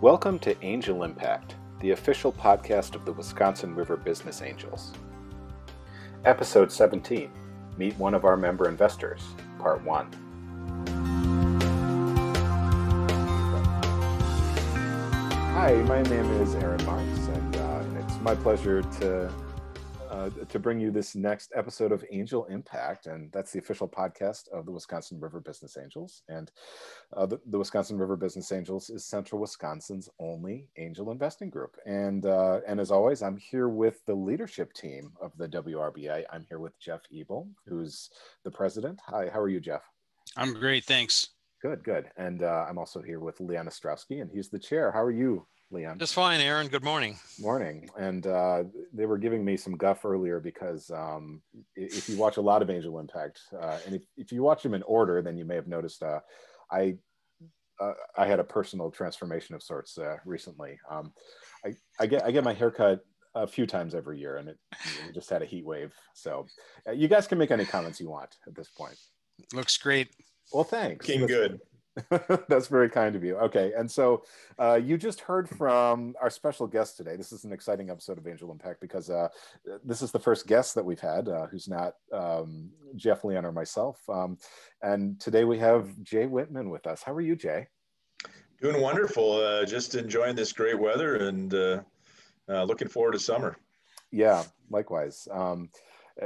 Welcome to Angel Impact, the official podcast of the Wisconsin River Business Angels. Episode 17 Meet one of our member investors, Part 1. Hi, my name is Aaron Marks, and uh, it's my pleasure to uh, to bring you this next episode of Angel Impact, and that's the official podcast of the Wisconsin River Business Angels. And uh, the, the, Wisconsin River Business Angels is Central Wisconsin's only angel investing group. And uh, and as always, I'm here with the leadership team of the WRBA. I'm here with Jeff Ebel, who's the president. Hi, how are you, Jeff? I'm great, thanks. Good, good. And uh, I'm also here with Leon Ostrowski, and he's the chair. How are you, Leon? Just fine, Aaron. Good morning. Morning. And uh, they were giving me some guff earlier because um, if you watch a lot of Angel Impact, uh, and if, if you watch them in order, then you may have noticed uh, I uh, I had a personal transformation of sorts uh, recently. Um, I, I get I get my haircut a few times every year, and it, it just had a heat wave. So uh, you guys can make any comments you want at this point. Looks great. Well, thanks. Looking good. That's very kind of you. Okay, and so uh, you just heard from our special guest today. This is an exciting episode of Angel Impact because uh, this is the first guest that we've had uh, who's not um, Jeff Leon or myself. Um, and today we have Jay Whitman with us. How are you, Jay? Doing wonderful. Uh, just enjoying this great weather and uh, uh, looking forward to summer. Yeah, likewise. Um,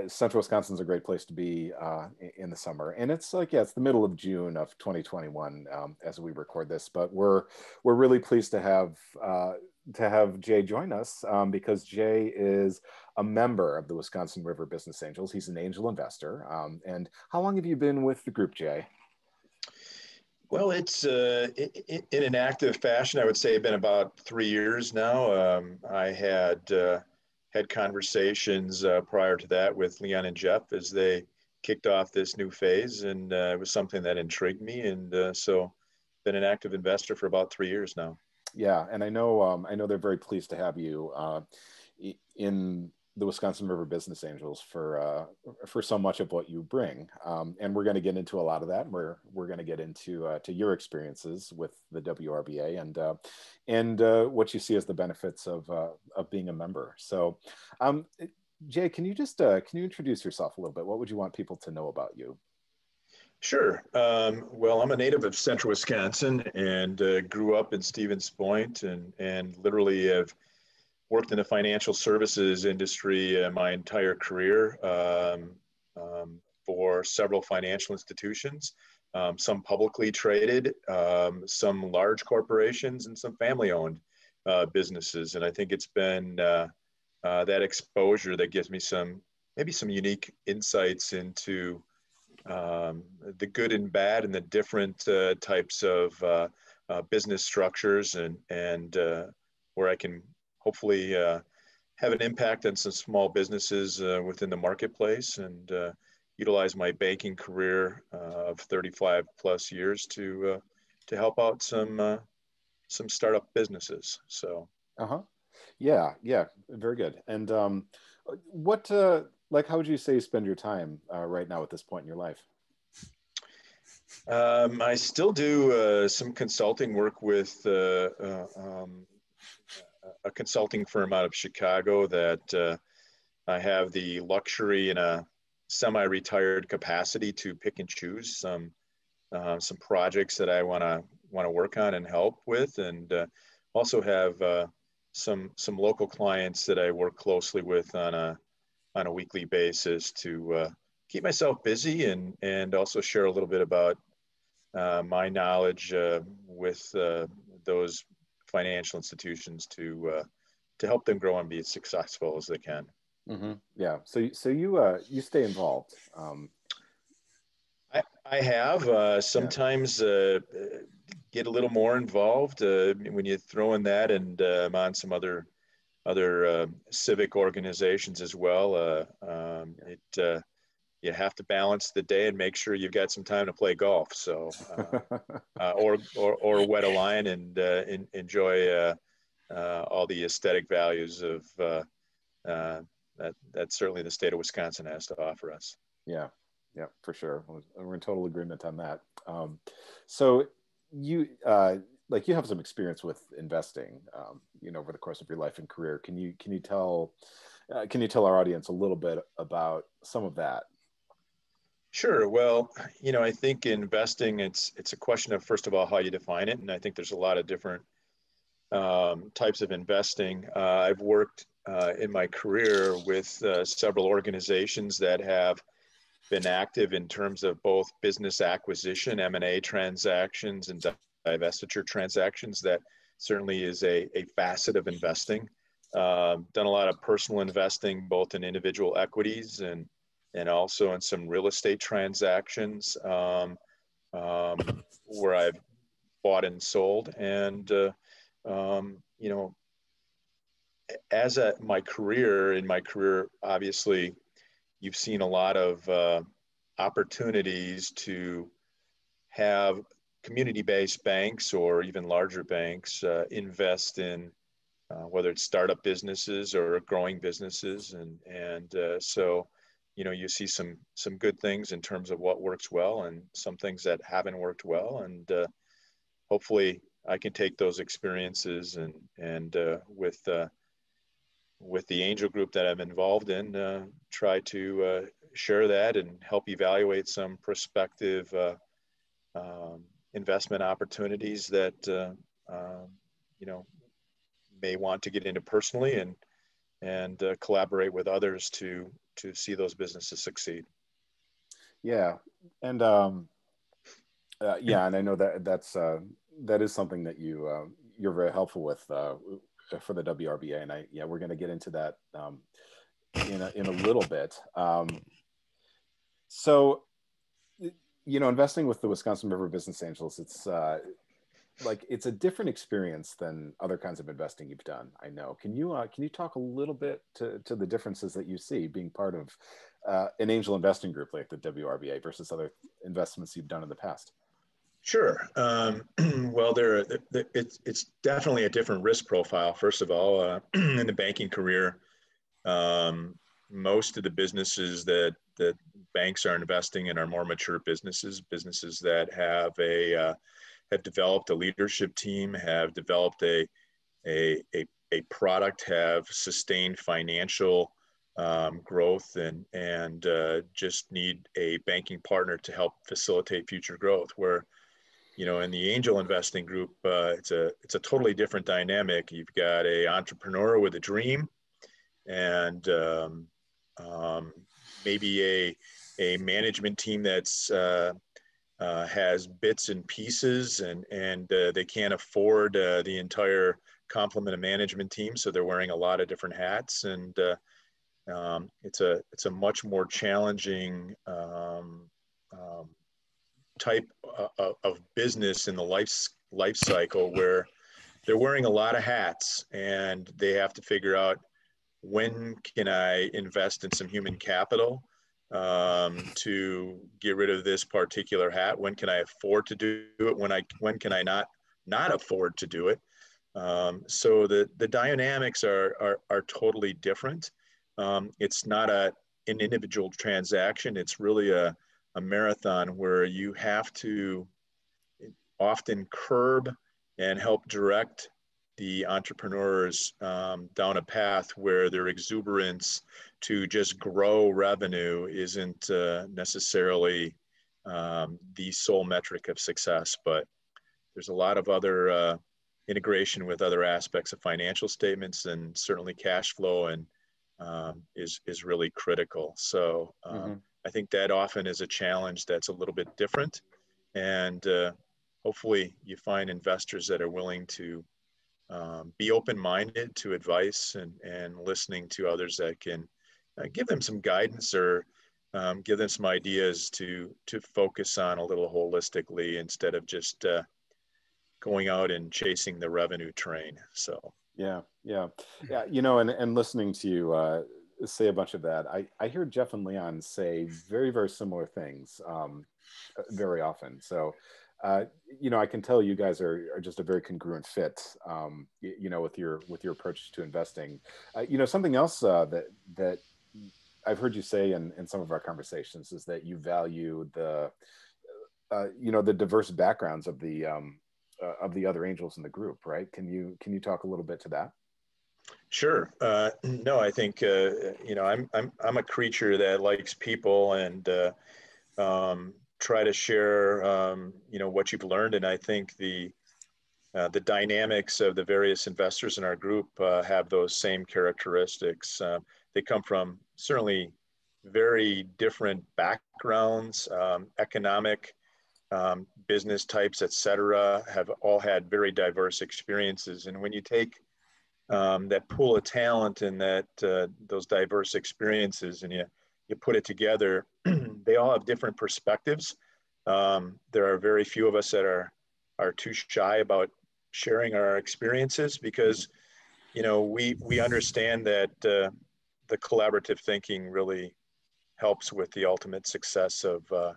Central Wisconsin is a great place to be uh, in the summer, and it's like yeah, it's the middle of June of 2021 um, as we record this. But we're we're really pleased to have uh, to have Jay join us um, because Jay is a member of the Wisconsin River Business Angels. He's an angel investor. Um, and how long have you been with the group, Jay? Well, it's uh, in, in an active fashion. I would say been about three years now. Um, I had uh, had conversations uh, prior to that with Leon and Jeff as they kicked off this new phase, and uh, it was something that intrigued me, and uh, so been an active investor for about three years now. Yeah, and I know um, I know they're very pleased to have you uh, in the Wisconsin River Business Angels for uh, for so much of what you bring, um, and we're going to get into a lot of that. We're we're going to get into uh, to your experiences with the WRBA and uh, and uh, what you see as the benefits of uh, of being a member. So, um, Jay, can you just uh, can you introduce yourself a little bit? What would you want people to know about you? Sure. Um, well, I'm a native of Central Wisconsin and grew up in Stevens Point, and and literally have worked in the financial services industry uh, my entire career um, um, for several financial institutions, um, some publicly traded, um, some large corporations, and some family owned uh, businesses. And I think it's been uh, uh, that exposure that gives me some, maybe some unique insights into um, the good and bad and the different uh, types of uh, business structures and, and where I can hopefully uh, have an impact on some small businesses uh, within the marketplace and uh, utilize my banking career uh, of 35 plus years to uh, to help out some some startup businesses. So. Uh huh. Yeah. Yeah. Very good. And um, what like how would you say you spend your time right now at this point in your life? Um, I still do uh, some consulting work with uh, uh, um, a consulting firm out of Chicago that uh, I have the luxury in a semi-retired capacity to pick and choose some uh, some projects that I want to want to work on and help with, and uh, also have uh, some some local clients that I work closely with on a on a weekly basis to uh, keep myself busy and and also share a little bit about uh, my knowledge with those financial institutions to uh, to help them grow and be as successful as they can. Mm-hmm. Yeah. So so you uh, you stay involved. Um, I I have uh, sometimes uh, get a little more involved uh, when you throw in that, and uh, I'm on some other other uh, civic organizations as well. Uh, um, it uh, you have to balance the day and make sure you've got some time to play golf. So, uh, uh, or, or, or wet a line and uh, in, enjoy uh, uh, all the aesthetic values of uh, that. That's certainly the state of Wisconsin has to offer us. Yeah, yeah, for sure. We're in total agreement on that. Um, so, you like you have some experience with investing, um, you know, over the course of your life and career. Can you can you tell uh, can you tell our audience a little bit about some of that? Sure. Well, you know, I think investing it's it's a question of first of all how you define it, and I think there's a lot of different um, types of investing. Uh, I've worked uh, in my career with uh, several organizations that have been active in terms of both business acquisition, M&A transactions, and divestiture transactions. That certainly is a, a facet of investing. Um, done a lot of personal investing, both in individual equities and and also in some real estate transactions um, um, where I've bought and sold. And uh, um, you know, as a my career in my career, obviously, you've seen a lot of uh, opportunities to have community-based banks or even larger banks uh, invest in uh, whether it's startup businesses or growing businesses, and and uh, so you know you see some some good things in terms of what works well and some things that haven't worked well, and uh, hopefully I can take those experiences and and uh, with uh, with the angel group that I'm involved in, uh, try to uh, share that and help evaluate some prospective uh, um, investment opportunities that um, you know may want to get into personally and and collaborate with others to to see those businesses succeed. Yeah, and um, yeah, and I know that that's uh, that is something that you uh, you're very helpful with uh, for the WRBA, and I yeah we're going to get into that um, in a, in a little bit. Um, so you know, investing with the Wisconsin River Business Angels, it's uh, like it's a different experience than other kinds of investing you've done. I know. Can you uh, can you talk a little bit to to the differences that you see being part of uh, an angel investing group like the WRBA versus other investments you've done in the past? Sure. Um, well, there, it's, it's definitely a different risk profile. First of all, uh, in the banking career, um, most of the businesses that that banks are investing in are more mature businesses, businesses that have a uh, have developed a leadership team, have developed a a a, a product, have sustained financial um, growth, and and uh, just need a banking partner to help facilitate future growth. Where you know, in the angel investing group, uh, it's a it's a totally different dynamic. You've got a entrepreneur with a dream, and um, um, maybe a a management team that's uh, uh, has bits and pieces, and and uh, they can't afford uh, the entire complement of management team, so they're wearing a lot of different hats, and uh, um, it's a it's a much more challenging um, um, type uh, of business in the life life cycle where they're wearing a lot of hats and they have to figure out when can I invest in some human capital um, to get rid of this particular hat? When can I afford to do it? When I when can I not not afford to do it? Um, so the the dynamics are are, are totally different. Um, it's not a an individual transaction. It's really a a marathon where you have to often curb and help direct the entrepreneurs um, down a path where their exuberance to just grow revenue isn't uh, necessarily um, the sole metric of success, but there's a lot of other uh, integration with other aspects of financial statements and certainly cash flow and um, is is really critical. So um, mm-hmm. I think that often is a challenge that's a little bit different. And uh, hopefully you find investors that are willing to um, be open-minded to advice and, and listening to others that can uh, give them some guidance or um, give them some ideas to, to focus on a little holistically instead of just uh, going out and chasing the revenue train. So, yeah, yeah, yeah. You know, and, and listening to you, uh, say a bunch of that. I, I hear Jeff and Leon say very, very similar things um, very often. So, uh, you know, I can tell you guys are, are just a very congruent fit, um, you, you, know, with your with your approach to investing. Uh, you know, something else uh, that that I've heard you say in, in some of our conversations is that you value the, uh, you know, the diverse backgrounds of the um, uh, of the other angels in the group, right? Can you can you talk a little bit to that? Sure. Uh, no, I think uh, you know I'm I'm I'm a creature that likes people and uh, um, try to share um, you know what you've learned, and I think the uh, the dynamics of the various investors in our group uh, have those same characteristics. Uh, they come from certainly very different backgrounds, um, economic, um, business types, et cetera, have all had very diverse experiences. And when you take um, that pool of talent and that uh, those diverse experiences and you, you put it together, they all have different perspectives. Um, there are very few of us that are, are too shy about sharing our experiences because, you know, we, we understand that uh, the collaborative thinking really helps with the ultimate success of, uh,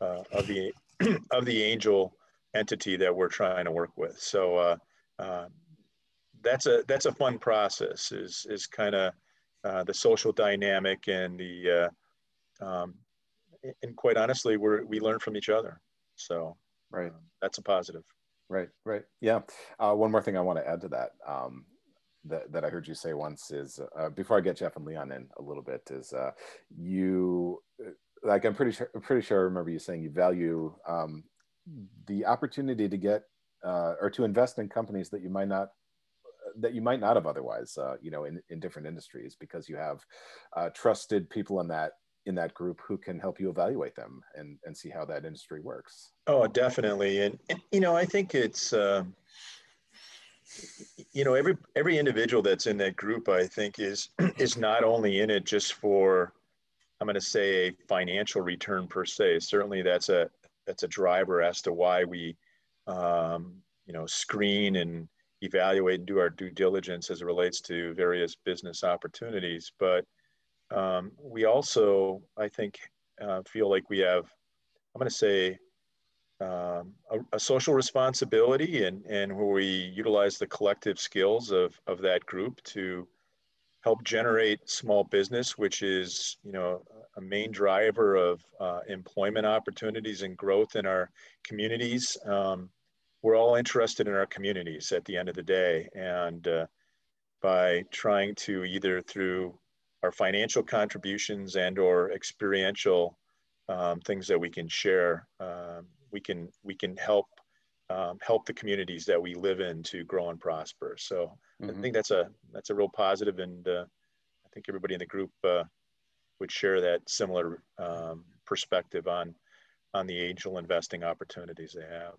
uh, of the of the angel entity that we're trying to work with. So uh, uh, that's a that's a fun process. Is is kind of uh, the social dynamic and the uh, um, and quite honestly, we're we learn from each other. So right, that's a positive. Right, right, yeah. Uh, one more thing I want to add to that. Um, that, that I heard you say once is uh, before I get Jeff and Leon in a little bit is you like I'm pretty sure pretty sure I remember you saying you value um, the opportunity to get uh, or to invest in companies that you might not that you might not have otherwise uh, you know in, in different industries because you have uh, trusted people in that in that group who can help you evaluate them and and see how that industry works oh definitely and, and you know i think it's uh, you know every every individual that's in that group i think is is not only in it just for I'm going to say a financial return per se. Certainly, that's a that's a driver as to why we, um, you know, screen and evaluate and do our due diligence as it relates to various business opportunities. But um, we also, I think, uh, feel like we have, I'm going to say, um, a, a, social responsibility and, and where we utilize the collective skills of, of that group to help generate small business, which is, you know, a main driver of uh, employment opportunities and growth in our communities. Um, we're all interested in our communities at the end of the day. And uh, by trying to either through our financial contributions and or experiential um, things that we can share, um, we can we can help um, help the communities that we live in to grow and prosper. So mm-hmm. I think that's a that's a real positive, and uh, I think everybody in the group uh, would share that similar um, perspective on on the angel investing opportunities they have.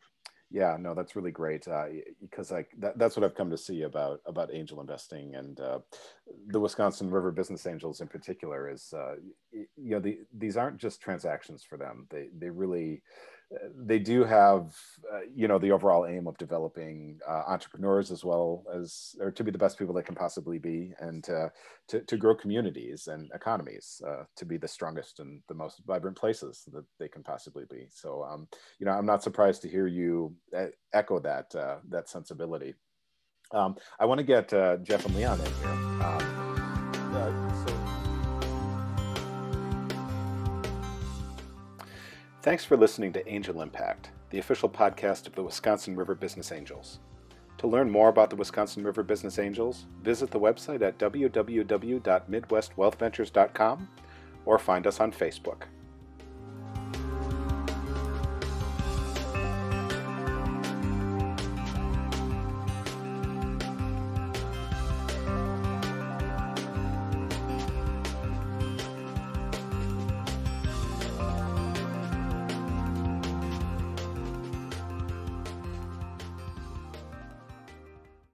Yeah, no, that's really great uh, because like that, that's what I've come to see about about angel investing and uh, the Wisconsin River Business Angels in particular is uh, you know the, these aren't just transactions for them. They they really they do have uh, you know the overall aim of developing uh, entrepreneurs as well as or to be the best people they can possibly be and uh, to, to grow communities and economies uh, to be the strongest and the most vibrant places that they can possibly be. So um, you know i'm not surprised to hear you uh, echo that uh, that sensibility. Um, i want to get jeff and leon in here. Um, Thanks for listening to Angel Impact, the official podcast of the Wisconsin River Business Angels. To learn more about the Wisconsin River Business Angels, visit the website at www.midwestwealthventures.com or find us on Facebook.